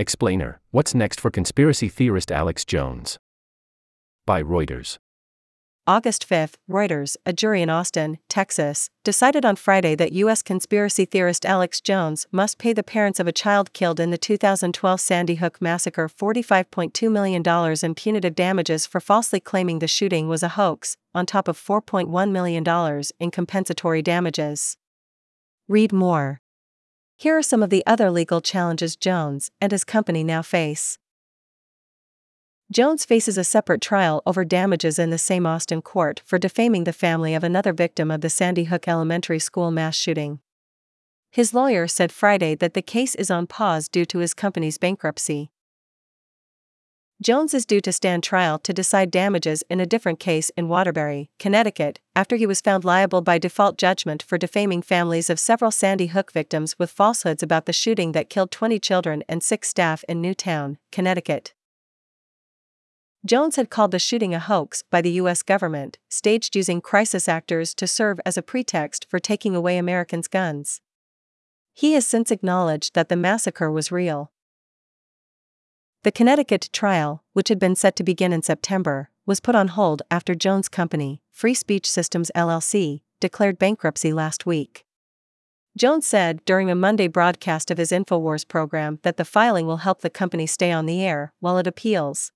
Explainer What's next for conspiracy theorist Alex Jones? By Reuters. August 5, Reuters, a jury in Austin, Texas, decided on Friday that U.S. conspiracy theorist Alex Jones must pay the parents of a child killed in the 2012 Sandy Hook massacre $45.2 million in punitive damages for falsely claiming the shooting was a hoax, on top of $4.1 million in compensatory damages. Read more. Here are some of the other legal challenges Jones and his company now face. Jones faces a separate trial over damages in the same Austin court for defaming the family of another victim of the Sandy Hook Elementary School mass shooting. His lawyer said Friday that the case is on pause due to his company's bankruptcy. Jones is due to stand trial to decide damages in a different case in Waterbury, Connecticut, after he was found liable by default judgment for defaming families of several Sandy Hook victims with falsehoods about the shooting that killed 20 children and six staff in Newtown, Connecticut. Jones had called the shooting a hoax by the U.S. government, staged using crisis actors to serve as a pretext for taking away Americans' guns. He has since acknowledged that the massacre was real. The Connecticut trial, which had been set to begin in September, was put on hold after Jones' company, Free Speech Systems LLC, declared bankruptcy last week. Jones said during a Monday broadcast of his InfoWars program that the filing will help the company stay on the air while it appeals.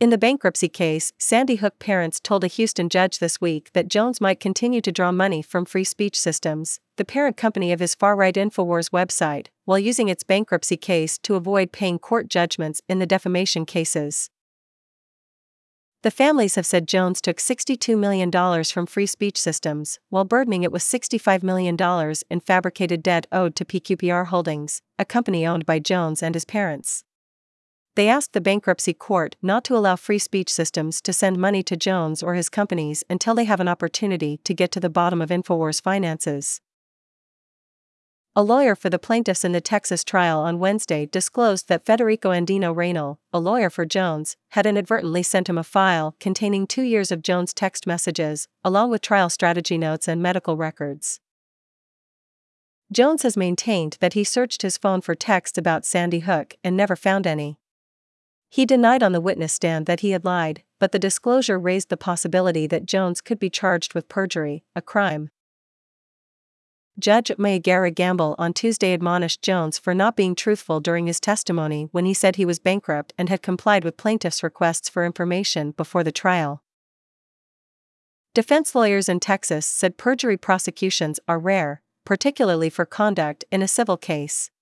In the bankruptcy case, Sandy Hook parents told a Houston judge this week that Jones might continue to draw money from Free Speech Systems, the parent company of his far right InfoWars website, while using its bankruptcy case to avoid paying court judgments in the defamation cases. The families have said Jones took $62 million from Free Speech Systems, while burdening it with $65 million in fabricated debt owed to PQPR Holdings, a company owned by Jones and his parents they asked the bankruptcy court not to allow free speech systems to send money to Jones or his companies until they have an opportunity to get to the bottom of InfoWars finances. A lawyer for the plaintiffs in the Texas trial on Wednesday disclosed that Federico Andino Reynal, a lawyer for Jones, had inadvertently sent him a file containing two years of Jones' text messages, along with trial strategy notes and medical records. Jones has maintained that he searched his phone for texts about Sandy Hook and never found any. He denied on the witness stand that he had lied, but the disclosure raised the possibility that Jones could be charged with perjury, a crime. Judge Maya Guerra Gamble on Tuesday admonished Jones for not being truthful during his testimony when he said he was bankrupt and had complied with plaintiffs' requests for information before the trial. Defense lawyers in Texas said perjury prosecutions are rare, particularly for conduct in a civil case.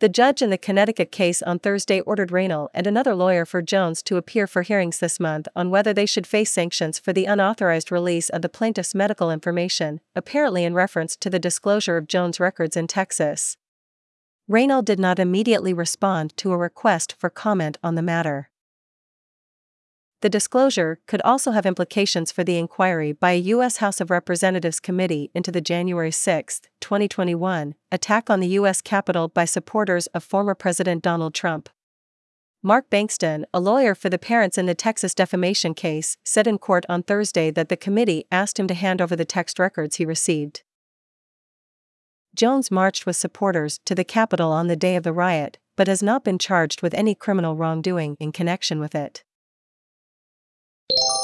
The judge in the Connecticut case on Thursday ordered Reynal and another lawyer for Jones to appear for hearings this month on whether they should face sanctions for the unauthorized release of the plaintiff's medical information, apparently in reference to the disclosure of Jones' records in Texas. Reynal did not immediately respond to a request for comment on the matter. The disclosure could also have implications for the inquiry by a U.S. House of Representatives committee into the January 6, 2021, attack on the U.S. Capitol by supporters of former President Donald Trump. Mark Bankston, a lawyer for the parents in the Texas defamation case, said in court on Thursday that the committee asked him to hand over the text records he received. Jones marched with supporters to the Capitol on the day of the riot, but has not been charged with any criminal wrongdoing in connection with it you